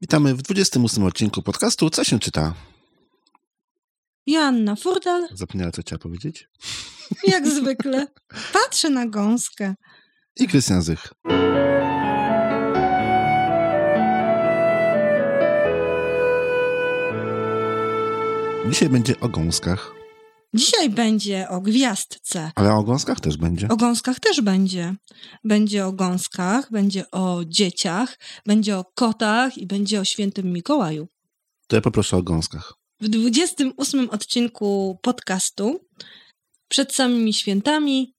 Witamy w 28 odcinku podcastu Co się czyta? Joanna Furdal, Zapomniała, co chciała powiedzieć? jak zwykle. Patrzę na gąskę. I Krystian Zych. Dzisiaj będzie o gąskach, Dzisiaj będzie o gwiazdce. ale o gąskach też będzie. O gąskach też będzie. Będzie o gąskach, będzie o dzieciach, będzie o kotach i będzie o świętym Mikołaju. To ja poproszę o gąskach. W 28 odcinku podcastu przed samymi świętami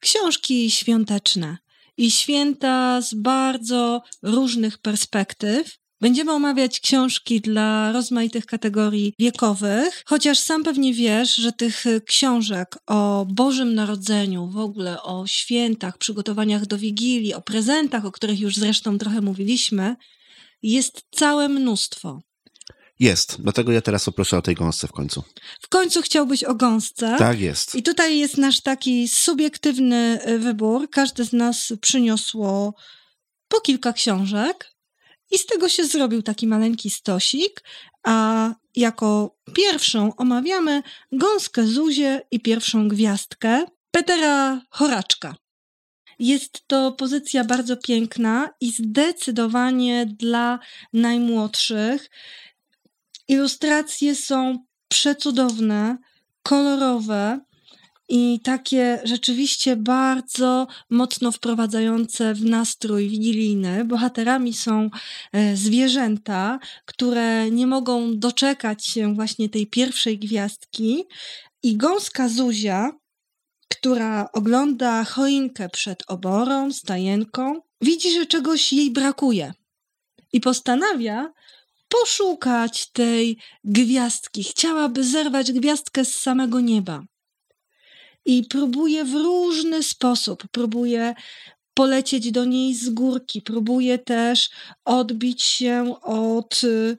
książki świąteczne i święta z bardzo różnych perspektyw. Będziemy omawiać książki dla rozmaitych kategorii wiekowych, chociaż sam pewnie wiesz, że tych książek o Bożym Narodzeniu, w ogóle o świętach, przygotowaniach do Wigilii, o prezentach, o których już zresztą trochę mówiliśmy, jest całe mnóstwo. Jest, dlatego ja teraz poproszę o tej gąsce w końcu. W końcu chciałbyś o gąsce. Tak jest. I tutaj jest nasz taki subiektywny wybór. Każdy z nas przyniosło po kilka książek i z tego się zrobił taki maleńki stosik, a jako pierwszą omawiamy gąskę Zuzię i pierwszą gwiazdkę Petera Choraczka. Jest to pozycja bardzo piękna i zdecydowanie dla najmłodszych. Ilustracje są przecudowne, kolorowe i takie rzeczywiście bardzo mocno wprowadzające w nastrój wigilijny. Bohaterami są e, zwierzęta, które nie mogą doczekać się właśnie tej pierwszej gwiazdki i gąska Zuzia, która ogląda choinkę przed oborą, stajenką, widzi, że czegoś jej brakuje i postanawia poszukać tej gwiazdki. Chciałaby zerwać gwiazdkę z samego nieba. I próbuje w różny sposób, próbuje polecieć do niej z górki, próbuje też odbić się od y,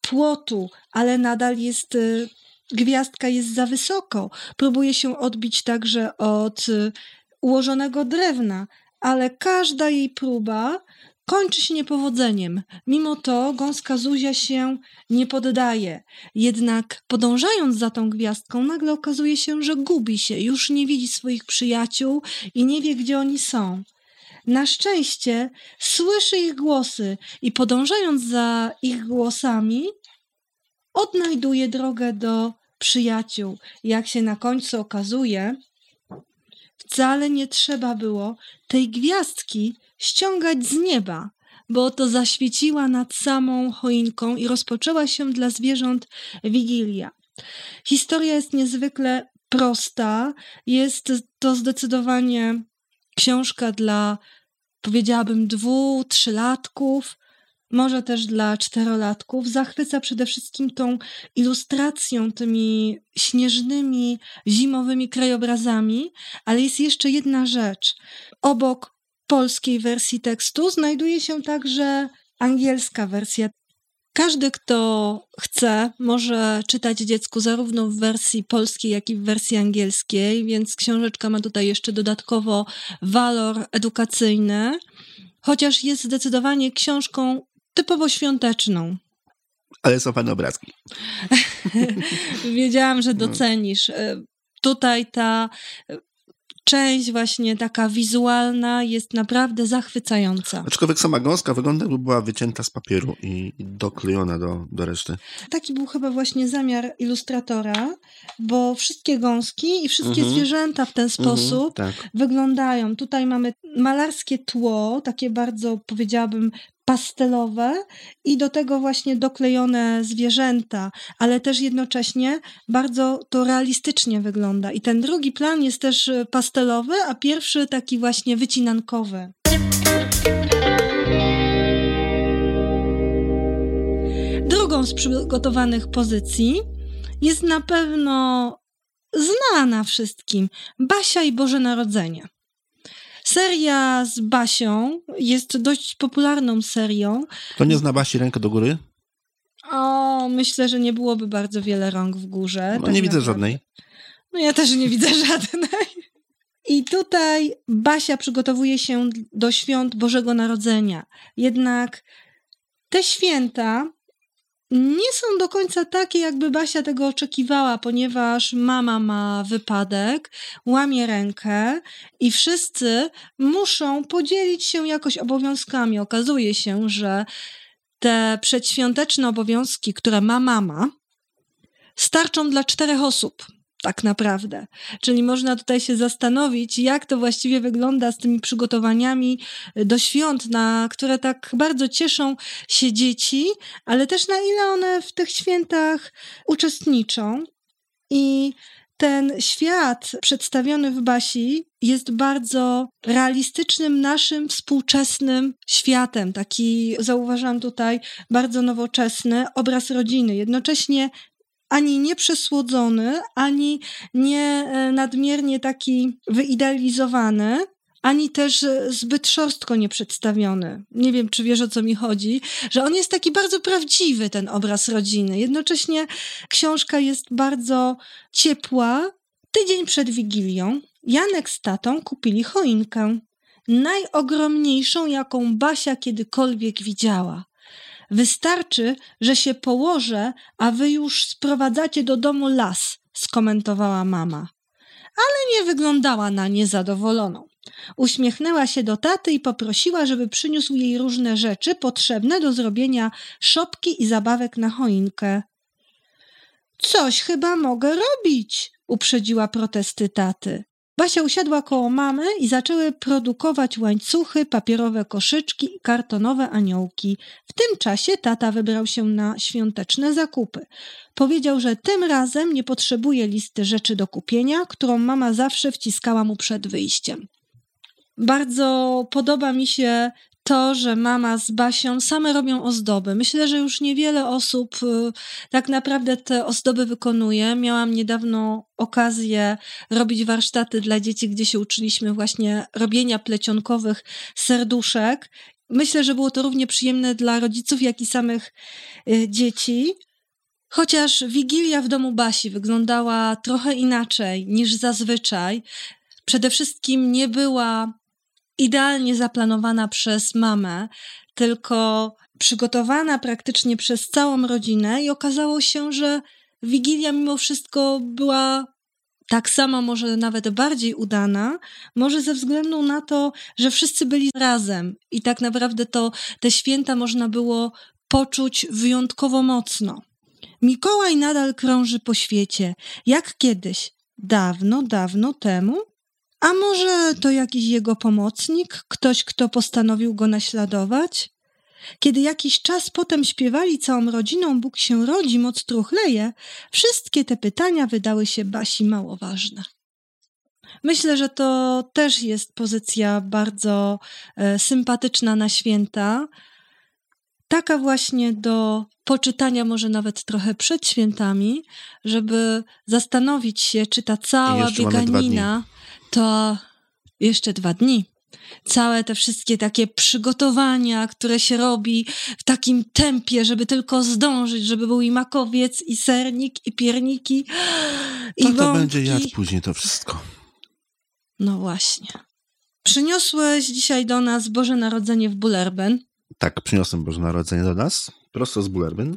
płotu, ale nadal jest y, gwiazdka jest za wysoko. Próbuje się odbić także od y, ułożonego drewna, ale każda jej próba kończy się niepowodzeniem. Mimo to gąska Zuzia się nie poddaje. Jednak podążając za tą gwiazdką, nagle okazuje się, że gubi się, już nie widzi swoich przyjaciół i nie wie, gdzie oni są. Na szczęście słyszy ich głosy i podążając za ich głosami, odnajduje drogę do przyjaciół. Jak się na końcu okazuje, wcale nie trzeba było tej gwiazdki ściągać z nieba, bo oto zaświeciła nad samą choinką i rozpoczęła się dla zwierząt wigilia. Historia jest niezwykle prosta. Jest to zdecydowanie książka dla, powiedziałabym, dwu, trzylatków, może też dla czterolatków. Zachwyca przede wszystkim tą ilustracją, tymi śnieżnymi, zimowymi krajobrazami, ale jest jeszcze jedna rzecz. Obok polskiej wersji tekstu znajduje się także angielska wersja. Każdy, kto chce, może czytać dziecku zarówno w wersji polskiej, jak i w wersji angielskiej, więc książeczka ma tutaj jeszcze dodatkowo walor edukacyjny, chociaż jest zdecydowanie książką typowo świąteczną. Ale są fajne obrazki. Wiedziałam, że docenisz. Tutaj ta część właśnie taka wizualna jest naprawdę zachwycająca. Aczkolwiek sama gąska wygląda jakby była wycięta z papieru i doklejona do, do reszty. Taki był chyba właśnie zamiar ilustratora, bo wszystkie gąski i wszystkie Mhm. zwierzęta w ten sposób Mhm, tak. wyglądają. Tutaj mamy malarskie tło, takie bardzo powiedziałabym pastelowe i do tego właśnie doklejone zwierzęta, ale też jednocześnie bardzo to realistycznie wygląda. I ten drugi plan jest też y, pastelowy, a pierwszy taki właśnie wycinankowy. Drugą z przygotowanych pozycji jest na pewno znana wszystkim Basia i Boże Narodzenie. Seria z Basią jest dość popularną serią. Kto nie zna Basi rękę do góry? O, myślę, że nie byłoby bardzo wiele rąk w górze. No tak nie widzę naprawdę. żadnej. No ja też nie widzę żadnej. I tutaj Basia przygotowuje się do świąt Bożego Narodzenia. Jednak Te święta nie są do końca takie, jakby Basia tego oczekiwała, ponieważ mama ma wypadek, łamie rękę i wszyscy muszą podzielić się jakoś obowiązkami. Okazuje się, że te przedświąteczne obowiązki, które ma mama, starczą dla czterech osób tak naprawdę. Czyli można tutaj się zastanowić, jak to właściwie wygląda z tymi przygotowaniami do świąt, na które tak bardzo cieszą się dzieci, ale też na ile one w tych świętach uczestniczą. I ten świat przedstawiony w Basi jest bardzo realistycznym, naszym współczesnym światem. Taki, zauważam tutaj, bardzo nowoczesny obraz rodziny. Jednocześnie ani nie przesłodzony, ani nie e, nadmiernie taki wyidealizowany, ani też e, zbyt szorstko nie przedstawiony. Nie wiem, czy wiesz o co mi chodzi, że on jest taki bardzo prawdziwy, ten obraz rodziny. Jednocześnie książka jest bardzo ciepła. Tydzień przed Wigilią Janek z tatą kupili choinkę. Najogromniejszą, jaką Basia kiedykolwiek widziała. Wystarczy, że się położę, a wy już sprowadzacie do domu las, skomentowała mama. Ale nie wyglądała na niezadowoloną. Uśmiechnęła się do taty i poprosiła, żeby przyniósł jej różne rzeczy potrzebne do zrobienia szopki i zabawek na choinkę. Coś chyba mogę robić, uprzedziła protesty taty. Basia usiadła koło mamy i zaczęły produkować łańcuchy, papierowe koszyczki i kartonowe aniołki. W tym czasie tata wybrał się na świąteczne zakupy. Powiedział, że tym razem nie potrzebuje listy rzeczy do kupienia, którą mama zawsze wciskała mu przed wyjściem. Bardzo podoba mi się to, że mama z Basią same robią ozdoby. Myślę, że już niewiele osób y, tak naprawdę te ozdoby wykonuje. Miałam niedawno okazję robić warsztaty dla dzieci, gdzie się uczyliśmy właśnie robienia plecionkowych serduszek. Myślę, że było to równie przyjemne dla rodziców, jak i samych y, dzieci. Chociaż wigilia w domu Basi wyglądała trochę inaczej niż zazwyczaj, przede wszystkim nie była idealnie zaplanowana przez mamę, tylko przygotowana praktycznie przez całą rodzinę i okazało się, że Wigilia mimo wszystko była tak sama, może nawet bardziej udana, może ze względu na to, że wszyscy byli razem i tak naprawdę to te święta można było poczuć wyjątkowo mocno. Mikołaj nadal krąży po świecie, jak kiedyś, dawno, dawno temu, a może to jakiś jego pomocnik, ktoś, kto postanowił go naśladować? Kiedy jakiś czas potem śpiewali całą rodziną Bóg się rodzi, moc truchleje, wszystkie te pytania wydały się Basi mało ważne. Myślę, że to też jest pozycja bardzo e, sympatyczna na święta. Taka właśnie do poczytania, może nawet trochę przed świętami, żeby zastanowić się, czy ta cała bieganina to jeszcze dwa dni. Całe te wszystkie takie przygotowania, które się robi w takim tempie, żeby tylko zdążyć, żeby był i makowiec, i sernik, i pierniki, i To, to będzie jadł później to wszystko. No właśnie. Przyniosłeś dzisiaj do nas Boże Narodzenie w Bullerben. Tak, przyniosłem Boże Narodzenie do nas, prosto z Bullerben.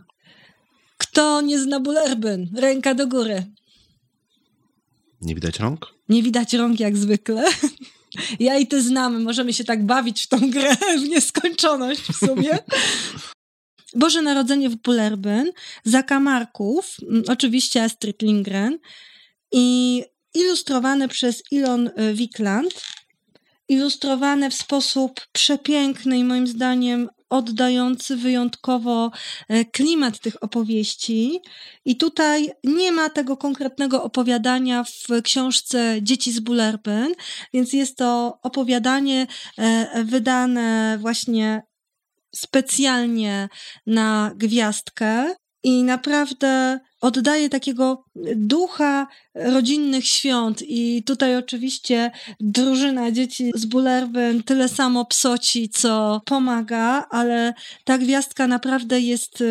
Kto nie zna Bullerben? Ręka do góry. Nie widać rąk? Nie widać rąk jak zwykle. Ja i ty znamy, możemy się tak bawić w tą grę w nieskończoność w sumie. Boże Narodzenie w Bullerbyn, zakamarków, oczywiście Astrid Lindgren i ilustrowane przez Ilon y, Wikland, ilustrowane w sposób przepiękny i moim zdaniem oddający wyjątkowo e, klimat tych opowieści. I tutaj nie ma tego konkretnego opowiadania w książce Dzieci z Bullerbyn, więc jest to opowiadanie e, wydane właśnie specjalnie na gwiazdkę i naprawdę oddaje takiego ducha rodzinnych świąt. I tutaj oczywiście drużyna dzieci z Bullerben tyle samo psoci, co pomaga, ale ta gwiazdka naprawdę jest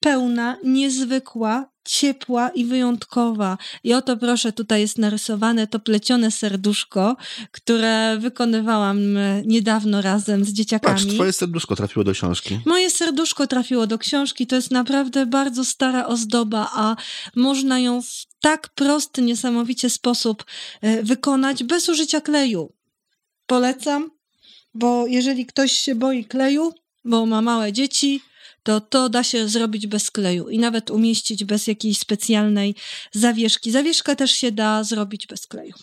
pełna, niezwykła, ciepła i wyjątkowa. I oto proszę, tutaj jest narysowane to plecione serduszko, które wykonywałam e, niedawno razem z dzieciakami. Patrz, twoje serduszko trafiło do książki. Moje serduszko trafiło do książki. To jest naprawdę bardzo stara ozdoba, a można ją w tak prosty, niesamowicie sposób e, wykonać bez użycia kleju. Polecam, bo jeżeli ktoś się boi kleju, bo ma małe dzieci, to to da się zrobić bez kleju i nawet umieścić bez jakiejś specjalnej zawieszki. Zawieszkę też się da zrobić bez kleju.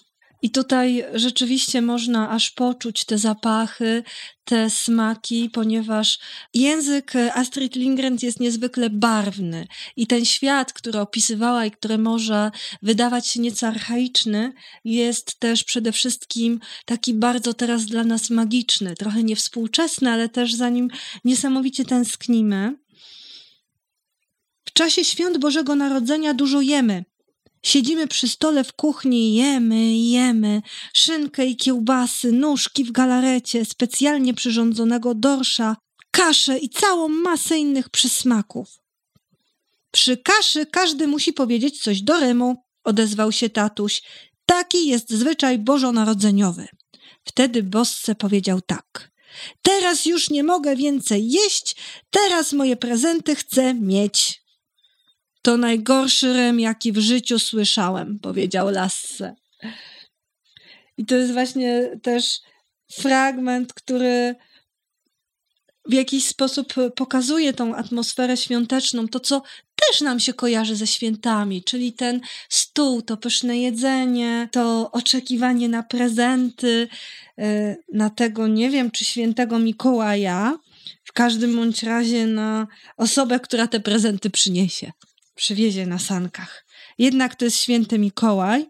I tutaj rzeczywiście można aż poczuć te zapachy, te smaki, ponieważ język Astrid Lindgren jest niezwykle barwny i ten świat, który opisywała i który może wydawać się nieco archaiczny, jest też przede wszystkim taki bardzo teraz dla nas magiczny, trochę niewspółczesny, ale też za nim niesamowicie tęsknimy. W czasie świąt Bożego Narodzenia dużo jemy. Siedzimy przy stole w kuchni, jemy, jemy, szynkę i kiełbasy, nóżki w galarecie, specjalnie przyrządzonego dorsza, kaszę i całą masę innych przysmaków. Przy kaszy każdy musi powiedzieć coś do rymu, odezwał się tatuś. Taki jest zwyczaj bożonarodzeniowy. Wtedy Bosse powiedział tak. Teraz już nie mogę więcej jeść, teraz moje prezenty chcę mieć. To najgorszy rym, jaki w życiu słyszałem, powiedział Lasse. I to jest właśnie też fragment, który w jakiś sposób pokazuje tą atmosferę świąteczną, to co też nam się kojarzy ze świętami, czyli ten stół, to pyszne jedzenie, to oczekiwanie na prezenty, e, na tego, nie wiem, czy świętego Mikołaja, w każdym bądź razie na osobę, która te prezenty przyniesie przywiezie na sankach. Jednak to jest święty Mikołaj,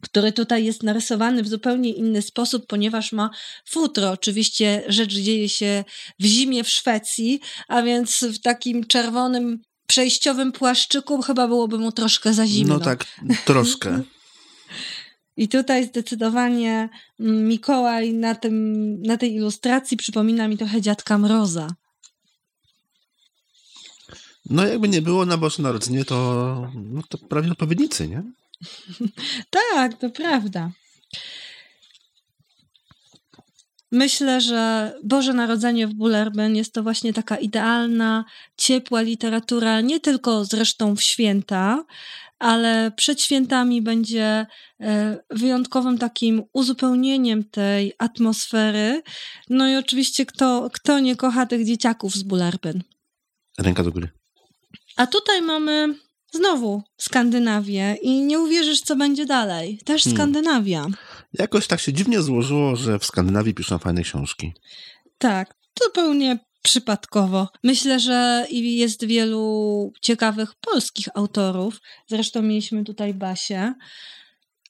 który tutaj jest narysowany w zupełnie inny sposób, ponieważ ma futro. Oczywiście rzecz dzieje się w zimie w Szwecji, a więc w takim czerwonym przejściowym płaszczyku chyba byłoby mu troszkę za zimno. No tak, troszkę. I tutaj zdecydowanie Mikołaj na, tym, na tej ilustracji przypomina mi trochę dziadka Mroza. No jakby nie było na Boże Narodzenie, to, no to prawie odpowiednicy, nie? tak, to prawda. Myślę, że Boże Narodzenie w Bullerben jest to właśnie taka idealna, ciepła literatura, nie tylko zresztą w święta, ale przed świętami będzie e, wyjątkowym takim uzupełnieniem tej atmosfery. No i oczywiście, kto, kto nie kocha tych dzieciaków z Bullerben? Ręka do góry. A tutaj mamy znowu Skandynawię i nie uwierzysz, co będzie dalej. Też hmm. Skandynawia. Hmm. Jakoś tak się dziwnie złożyło, że w Skandynawii piszą fajne książki. Tak, zupełnie przypadkowo. Myślę, że jest wielu ciekawych polskich autorów. Zresztą mieliśmy tutaj Basię.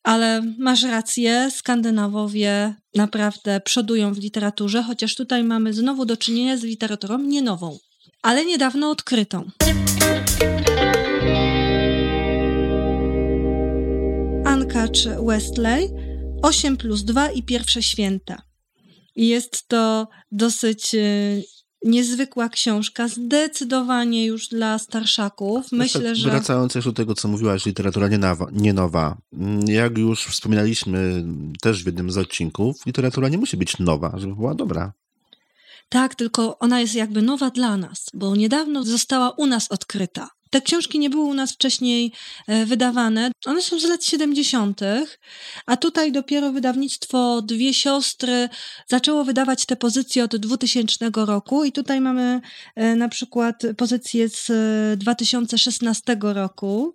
Ale masz rację, Skandynawowie naprawdę przodują w literaturze, chociaż tutaj mamy znowu do czynienia z literaturą nie nową, ale niedawno odkrytą. Ankacz Westley 8 plus 2 i pierwsze święta. Jest to dosyć e, niezwykła książka, zdecydowanie już dla starszaków. Myślę, że... Wracając jeszcze do tego, co mówiłaś, literatura nie, nowa, nie nowa. Jak już wspominaliśmy też w jednym z odcinków, literatura nie musi być nowa, żeby była dobra. Tak, tylko ona jest jakby nowa dla nas, bo niedawno została u nas odkryta. Te książki nie były u nas wcześniej e, wydawane. One są z lat 70., a tutaj dopiero wydawnictwo Dwie Siostry zaczęło wydawać te pozycje od 2000 roku i tutaj mamy e, na przykład pozycję z 2016 roku.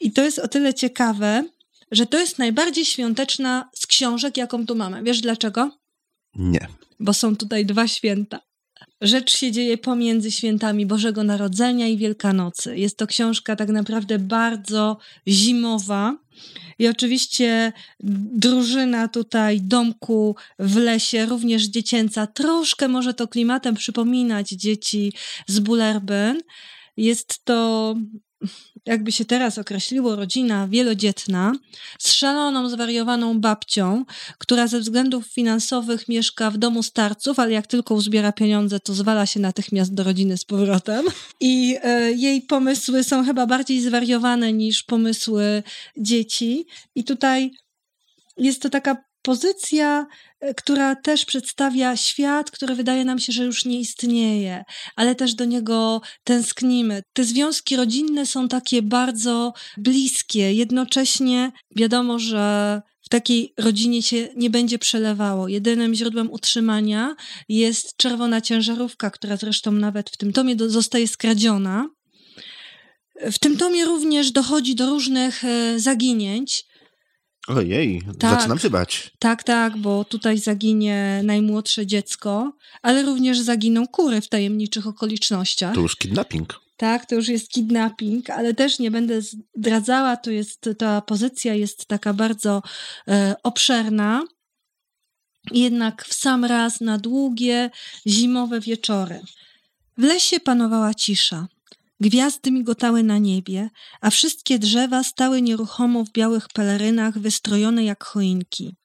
I to jest o tyle ciekawe, że to jest najbardziej świąteczna z książek, jaką tu mamy. Wiesz dlaczego? Nie. Bo są tutaj dwa święta. Rzecz się dzieje pomiędzy świętami Bożego Narodzenia i Wielkanocy. Jest to książka tak naprawdę bardzo zimowa. I oczywiście drużyna tutaj domku w lesie, również dziecięca, troszkę może to klimatem przypominać dzieci z Bullerbyn. Jest to jakby się teraz określiło, rodzina wielodzietna z szaloną, zwariowaną babcią, która ze względów finansowych mieszka w domu starców, ale jak tylko uzbiera pieniądze, to zwala się natychmiast do rodziny z powrotem. I e, jej pomysły są chyba bardziej zwariowane niż pomysły dzieci. I tutaj jest to taka pozycja, e, która też przedstawia świat, który wydaje nam się, że już nie istnieje, ale też do niego tęsknimy. Te związki rodzinne są takie bardzo bliskie, jednocześnie wiadomo, że w takiej rodzinie się nie będzie przelewało. Jedynym źródłem utrzymania jest czerwona ciężarówka, która zresztą nawet w tym tomie zostaje skradziona. W tym tomie również dochodzi do różnych e, zaginięć. Ojej, tak, zaczynam się bać. Tak, tak, bo tutaj zaginie najmłodsze dziecko, ale również zaginą kury w tajemniczych okolicznościach. To już kidnapping. Tak, to już jest kidnapping, ale też nie będę zdradzała, to jest, ta pozycja jest taka bardzo e, obszerna. Jednak w sam raz na długie, zimowe wieczory. W lesie panowała cisza. Gwiazdy migotały na niebie, a wszystkie drzewa stały nieruchomo w białych pelerynach wystrojone jak choinki.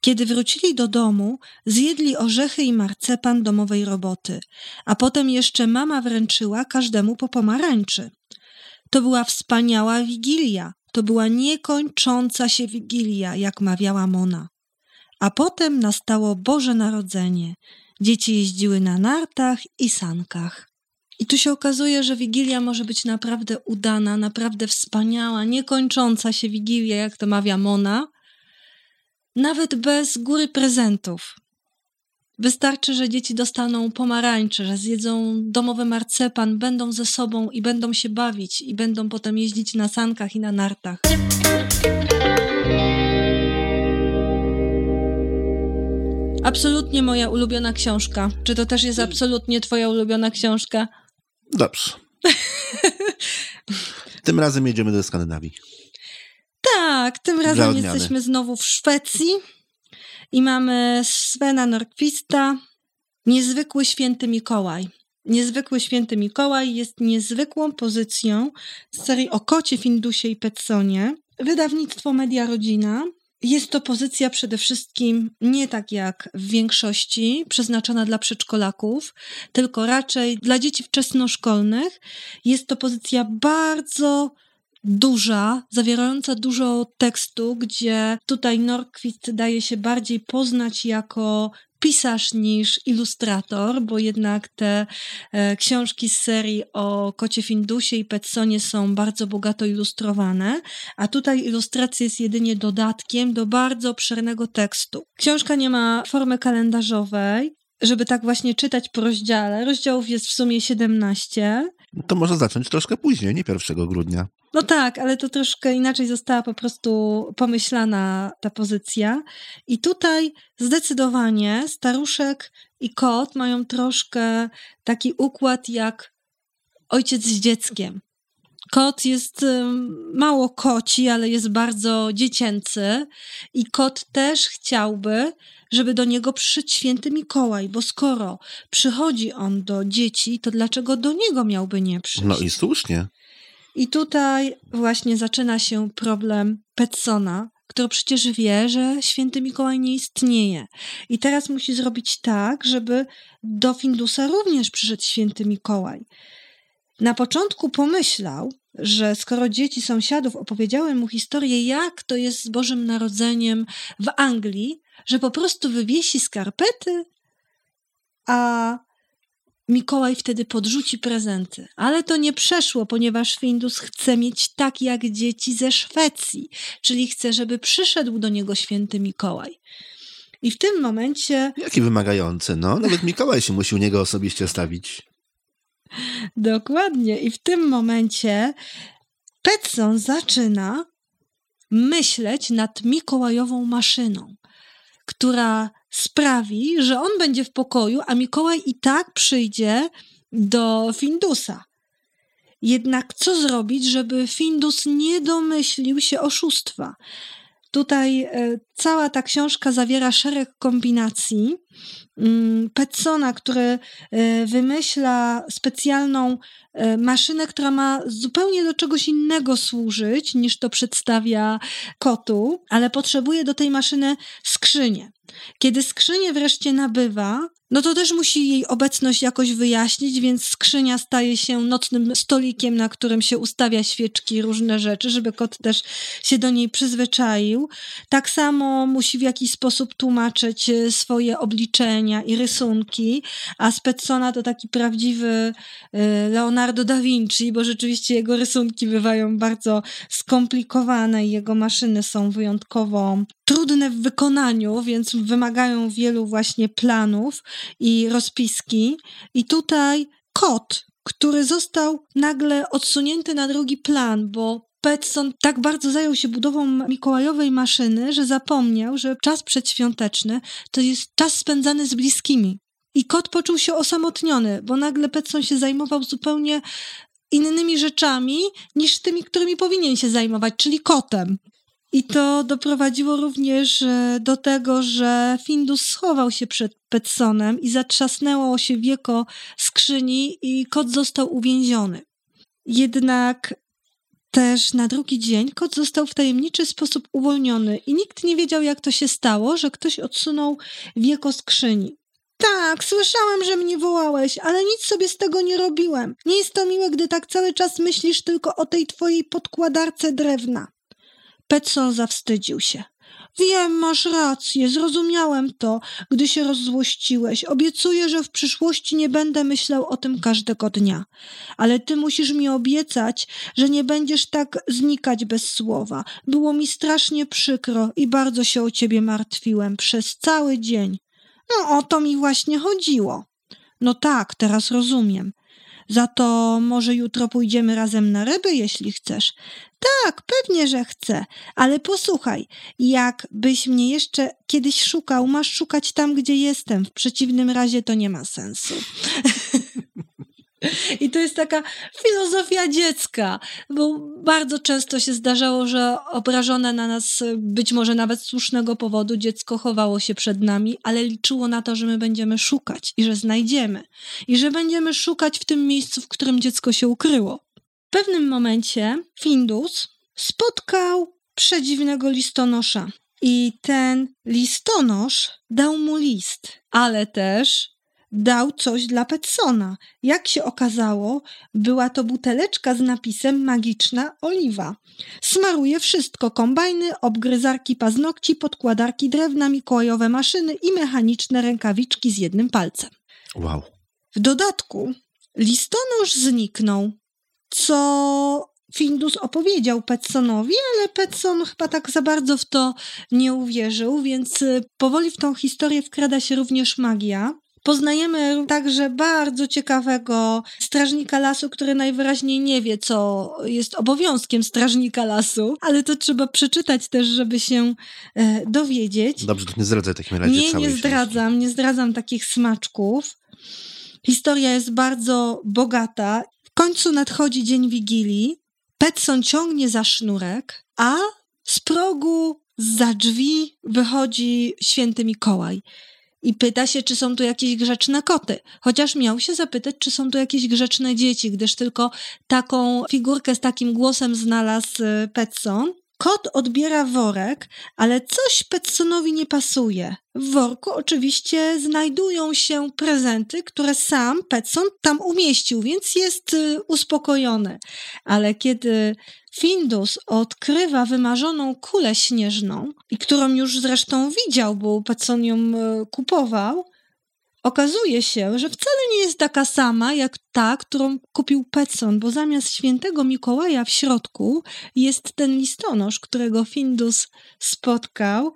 Kiedy wrócili do domu, zjedli orzechy i marcepan domowej roboty, a potem jeszcze mama wręczyła każdemu po pomarańczy. To była wspaniała wigilia, to była niekończąca się wigilia, jak mawiała Mona. A potem nastało Boże Narodzenie. Dzieci jeździły na nartach i sankach. I tu się okazuje, że Wigilia może być naprawdę udana, naprawdę wspaniała, niekończąca się Wigilia, jak to mawia Mona, nawet bez góry prezentów. Wystarczy, że dzieci dostaną pomarańcze, że zjedzą domowy marcepan, będą ze sobą i będą się bawić, i będą potem jeździć na sankach i na nartach. Absolutnie moja ulubiona książka. Czy to też jest absolutnie Twoja ulubiona książka? Dobrze. tym razem jedziemy do Skandynawii. Tak, tym razem jesteśmy znowu w Szwecji i mamy Svena Norquista, Niezwykły Święty Mikołaj. Niezwykły Święty Mikołaj jest niezwykłą pozycją z serii o kocie, Findusie i Petsonie. Wydawnictwo Media Rodzina jest to pozycja przede wszystkim nie tak jak w większości przeznaczona dla przedszkolaków, tylko raczej dla dzieci wczesnoszkolnych. Jest to pozycja bardzo duża, zawierająca dużo tekstu, gdzie tutaj Norquist daje się bardziej poznać jako pisarz niż ilustrator, bo jednak te e, książki z serii o kocie Findusie i Petsonie są bardzo bogato ilustrowane, a tutaj ilustracja jest jedynie dodatkiem do bardzo obszernego tekstu. Książka nie ma formy kalendarzowej, żeby tak właśnie czytać po rozdziale. Rozdziałów jest w sumie 17. To może zacząć troszkę później, nie 1 grudnia. No tak, ale to troszkę inaczej została po prostu pomyślana ta pozycja. I tutaj zdecydowanie staruszek i kot mają troszkę taki układ jak ojciec z dzieckiem. Kot jest mało koci, ale jest bardzo dziecięcy i kot też chciałby, żeby do niego przyszedł święty Mikołaj, bo skoro przychodzi on do dzieci, to dlaczego do niego miałby nie przyjść? No i słusznie. I tutaj właśnie zaczyna się problem Petsona, który przecież wie, że święty Mikołaj nie istnieje. I teraz musi zrobić tak, żeby do Findusa również przyszedł święty Mikołaj. Na początku pomyślał, że skoro dzieci sąsiadów opowiedziały mu historię, jak to jest z Bożym Narodzeniem w Anglii, że po prostu wywiesi skarpety, a Mikołaj wtedy podrzuci prezenty. Ale to nie przeszło, ponieważ Findus chce mieć tak jak dzieci ze Szwecji, czyli chce, żeby przyszedł do niego święty Mikołaj. I w tym momencie. Jaki wymagający, no? Nawet Mikołaj się musi u niego osobiście stawić. Dokładnie. I w tym momencie Petson zaczyna myśleć nad Mikołajową maszyną, która sprawi, że on będzie w pokoju, a Mikołaj i tak przyjdzie do Findusa. Jednak co zrobić, żeby Findus nie domyślił się oszustwa? Tutaj e, cała ta książka zawiera szereg kombinacji. Mm, Petsona, który e, wymyśla specjalną e, maszynę, która ma zupełnie do czegoś innego służyć niż to przedstawia kotu, ale potrzebuje do tej maszyny skrzynię. Kiedy skrzynię wreszcie nabywa, no to też musi jej obecność jakoś wyjaśnić, więc skrzynia staje się nocnym stolikiem, na którym się ustawia świeczki, różne rzeczy, żeby kot też się do niej przyzwyczaił. Tak samo musi w jakiś sposób tłumaczyć e, swoje obliczenia i rysunki, a Spetsona to taki prawdziwy e, Leonardo da Vinci, bo rzeczywiście jego rysunki bywają bardzo skomplikowane i jego maszyny są wyjątkowo trudne w wykonaniu, więc wymagają wielu właśnie planów i rozpiski. I tutaj kot, który został nagle odsunięty na drugi plan, bo Petson tak bardzo zajął się budową mikołajowej maszyny, że zapomniał, że czas przedświąteczny to jest czas spędzany z bliskimi. I kot poczuł się osamotniony, bo nagle Petson się zajmował zupełnie innymi rzeczami niż tymi, którymi powinien się zajmować, czyli kotem. I to doprowadziło również e, do tego, że Findus schował się przed Petsonem i zatrzasnęło się wieko skrzyni i kot został uwięziony. Jednak też na drugi dzień kot został w tajemniczy sposób uwolniony i nikt nie wiedział, jak to się stało, że ktoś odsunął wieko skrzyni. Tak, słyszałam, że mnie wołałeś, ale nic sobie z tego nie robiłem. Nie jest to miłe, gdy tak cały czas myślisz tylko o tej twojej podkładarce drewna. Petson zawstydził się. Wiem, masz rację, zrozumiałem to, gdy się rozzłościłeś. Obiecuję, że w przyszłości nie będę myślał o tym każdego dnia. Ale ty musisz mi obiecać, że nie będziesz tak znikać bez słowa. Było mi strasznie przykro i bardzo się o ciebie martwiłem przez cały dzień. No o to mi właśnie chodziło. No tak, teraz rozumiem. Za to może jutro pójdziemy razem na ryby, jeśli chcesz. Tak, pewnie, że chcę, ale posłuchaj, jakbyś mnie jeszcze kiedyś szukał, masz szukać tam, gdzie jestem. W przeciwnym razie to nie ma sensu. I to jest taka filozofia dziecka, bo bardzo często się zdarzało, że obrażone na nas, być może nawet słusznego powodu, dziecko chowało się przed nami, ale liczyło na to, że my będziemy szukać i że znajdziemy. I że będziemy szukać w tym miejscu, w którym dziecko się ukryło. W pewnym momencie Findus spotkał przedziwnego listonosza. I ten listonosz dał mu list, ale też dał coś dla Petsona. Jak się okazało, była to buteleczka z napisem magiczna oliwa. Smaruje wszystko: kombajny, obgryzarki paznokci, podkładarki drewna, mikołajowe maszyny i mechaniczne rękawiczki z jednym palcem. Wow. W dodatku listonosz zniknął, co Findus opowiedział Petsonowi, ale Petson chyba tak za bardzo w to nie uwierzył, więc y, powoli w tą historię wkrada się również magia. Poznajemy także bardzo ciekawego strażnika lasu, który najwyraźniej nie wie, co jest obowiązkiem strażnika lasu, ale to trzeba przeczytać też, żeby się e, dowiedzieć. Dobrze, to nie zdradzaj w takim razie Nie, nie zdradzam, nie zdradzam takich smaczków. Historia jest bardzo bogata. W końcu nadchodzi dzień Wigilii. Petson ciągnie za sznurek, a z progu, za drzwi wychodzi święty Mikołaj i pyta się, czy są tu jakieś grzeczne koty. Chociaż miał się zapytać, czy są tu jakieś grzeczne dzieci, gdyż tylko taką figurkę z takim głosem znalazł y, Petson. Kot odbiera worek, ale coś Petsonowi nie pasuje. W worku oczywiście znajdują się prezenty, które sam Petson tam umieścił, więc jest y, uspokojony. Ale kiedy Findus odkrywa wymarzoną kulę śnieżną, i którą już zresztą widział, bo Petson ją y, kupował, Okazuje się, że wcale nie jest taka sama jak ta, którą kupił Petson, bo zamiast świętego Mikołaja w środku jest ten listonosz, którego Findus spotkał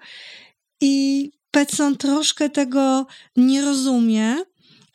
i Petson troszkę tego nie rozumie,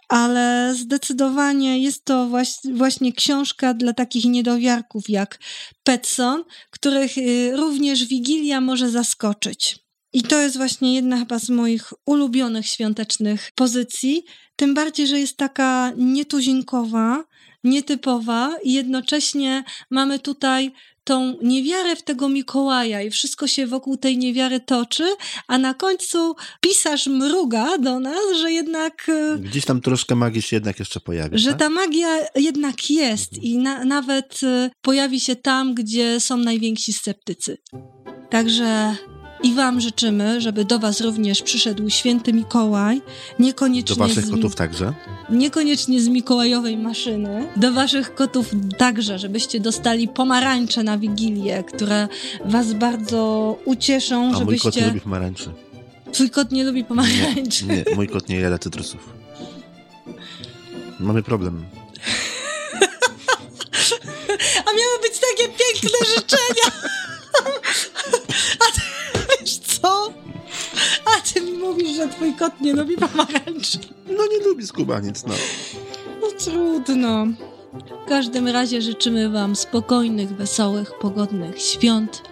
ale zdecydowanie jest to właśnie książka dla takich niedowiarków jak Petson, których y, również Wigilia może zaskoczyć. I to jest właśnie jedna chyba z moich ulubionych świątecznych pozycji. Tym bardziej, że jest taka nietuzinkowa, nietypowa i jednocześnie mamy tutaj tą niewiarę w tego Mikołaja i wszystko się wokół tej niewiary toczy, a na końcu pisarz mruga do nas, że jednak e, Gdzieś tam troszkę magii się jednak jeszcze pojawi. że tak? ta magia jednak jest i na, nawet y, pojawi się tam, gdzie są najwięksi sceptycy. Także i Wam życzymy, żeby do Was również przyszedł święty Mikołaj, Do niekoniecznie, waszych z, kotów także. niekoniecznie z Mikołajowej maszyny, do Waszych kotów także, żebyście dostali pomarańcze na Wigilię, które Was bardzo ucieszą, A mój kot nie żebyście... lubi pomarańczy. Twój kot nie lubi Nie, pomarańczy. nie, mój kot nie jada cytrusów. Mamy problem. A miały być takie piękne życzenia. mówisz, że twój kot nie lubi pomarańczy. No nie lubi skubaniec, no. No trudno. W każdym razie życzymy Wam spokojnych, wesołych, pogodnych świąt,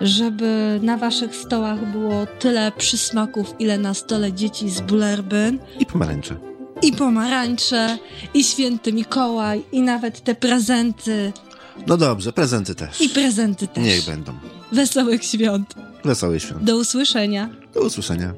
żeby na Waszych stołach było tyle przysmaków, ile na stole dzieci z Bulerbyn, I pomarańcze. i pomarańcze, i święty Mikołaj, i nawet te prezenty, No dobrze, prezenty też. i prezenty też. Niech będą. Wesołych świąt. Wesołych świąt. Do usłyszenia. Do usłyszenia.